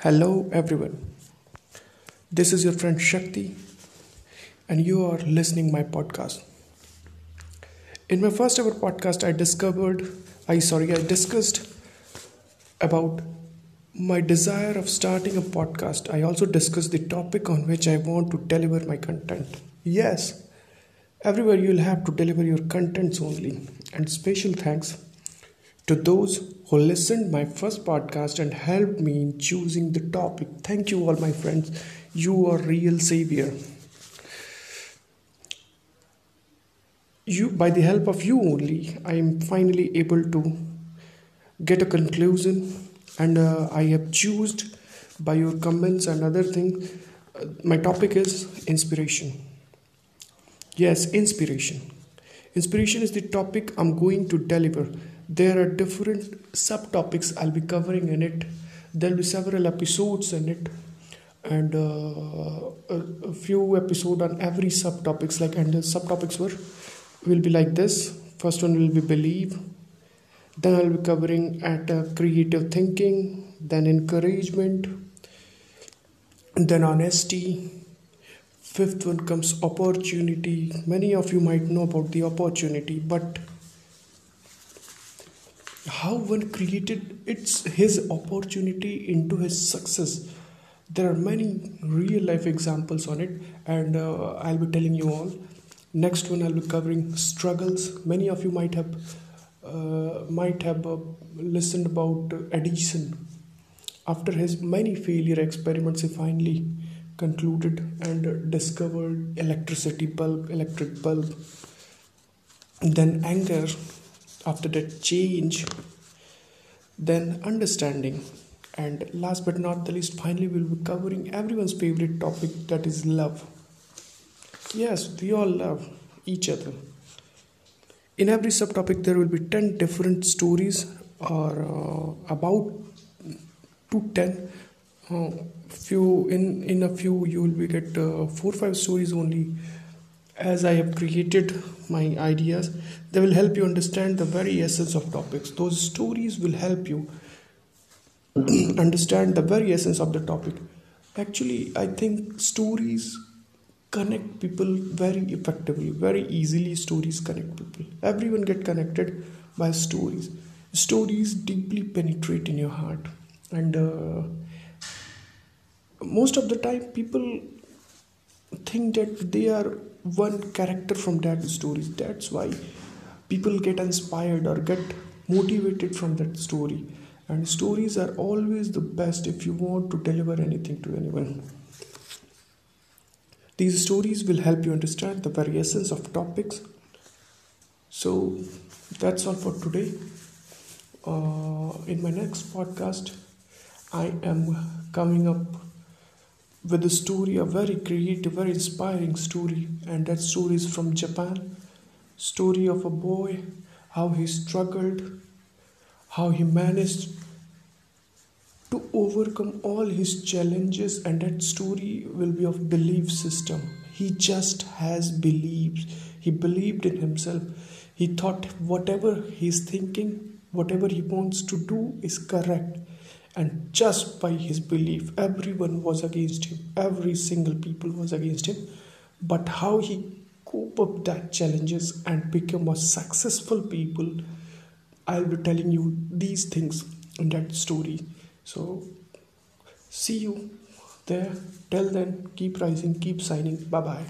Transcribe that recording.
Hello everyone. This is your friend Shakti and you are listening my podcast. In my first ever podcast I discovered I sorry I discussed about my desire of starting a podcast. I also discussed the topic on which I want to deliver my content. Yes, everywhere you'll have to deliver your contents only. And special thanks to those who listened my first podcast and helped me in choosing the topic. Thank you all my friends. You are real savior. You by the help of you only i am finally able to get a conclusion and uh, i have chosen by your comments and other things uh, my topic is inspiration. Yes inspiration. Inspiration is the topic i'm going to deliver there are different subtopics I'll be covering in it. There'll be several episodes in it, and uh, a, few episodes on every subtopics. Like and the subtopics were will be like this. First one will be believe. Then I'll be covering at uh, creative thinking. Then encouragement. Then honesty. Fifth one comes opportunity. Many of you might know about the opportunity, but how one created it's his opportunity into his success. There are many real life examples on it and uh, i'll be telling you all. Next one i'll be covering struggles. Many of you might have uh, might have uh, listened about edison after his many failure experiments he finally concluded and discovered electricity bulb electric bulb. Then anger after that change then understanding. And last but not the least finally we'll be covering everyone's favorite topic that is love. Yes we all love each other. In every subtopic there will be 10 different stories or uh, about to 10 uh, few in in a few you will be get uh, four five stories only as I have created my ideas, they will help you understand the very essence of topics. Those stories will help you understand the very essence of the topic. Actually, I think stories connect people very effectively, very easily. Stories connect people. Everyone get connected by stories. Stories deeply penetrate in your heart, and uh, most of the time, people think that they are one character from that story. That's why people get inspired or get motivated from that story. And stories are always the best if you want to deliver anything to anyone. These stories will help you understand the very essence of topics. So that's all for today. Uh, in my next podcast i am coming up with a story, a very creative, very inspiring story, and that story is from Japan. Story of a boy, how he struggled, how he managed to overcome all his challenges, and that story will be of belief system. He just has believed. He believed in himself. He thought whatever he's thinking, whatever he wants to do is correct and just by his belief everyone was against him. Every single people was against him. But how he cope up that challenges and become a successful people i'll be telling you these things in that story. So see you there. Till then keep rising keep signing. Bye bye